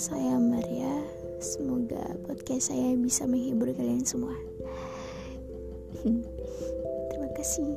Saya Maria. Semoga podcast saya bisa menghibur kalian semua. Terima kasih.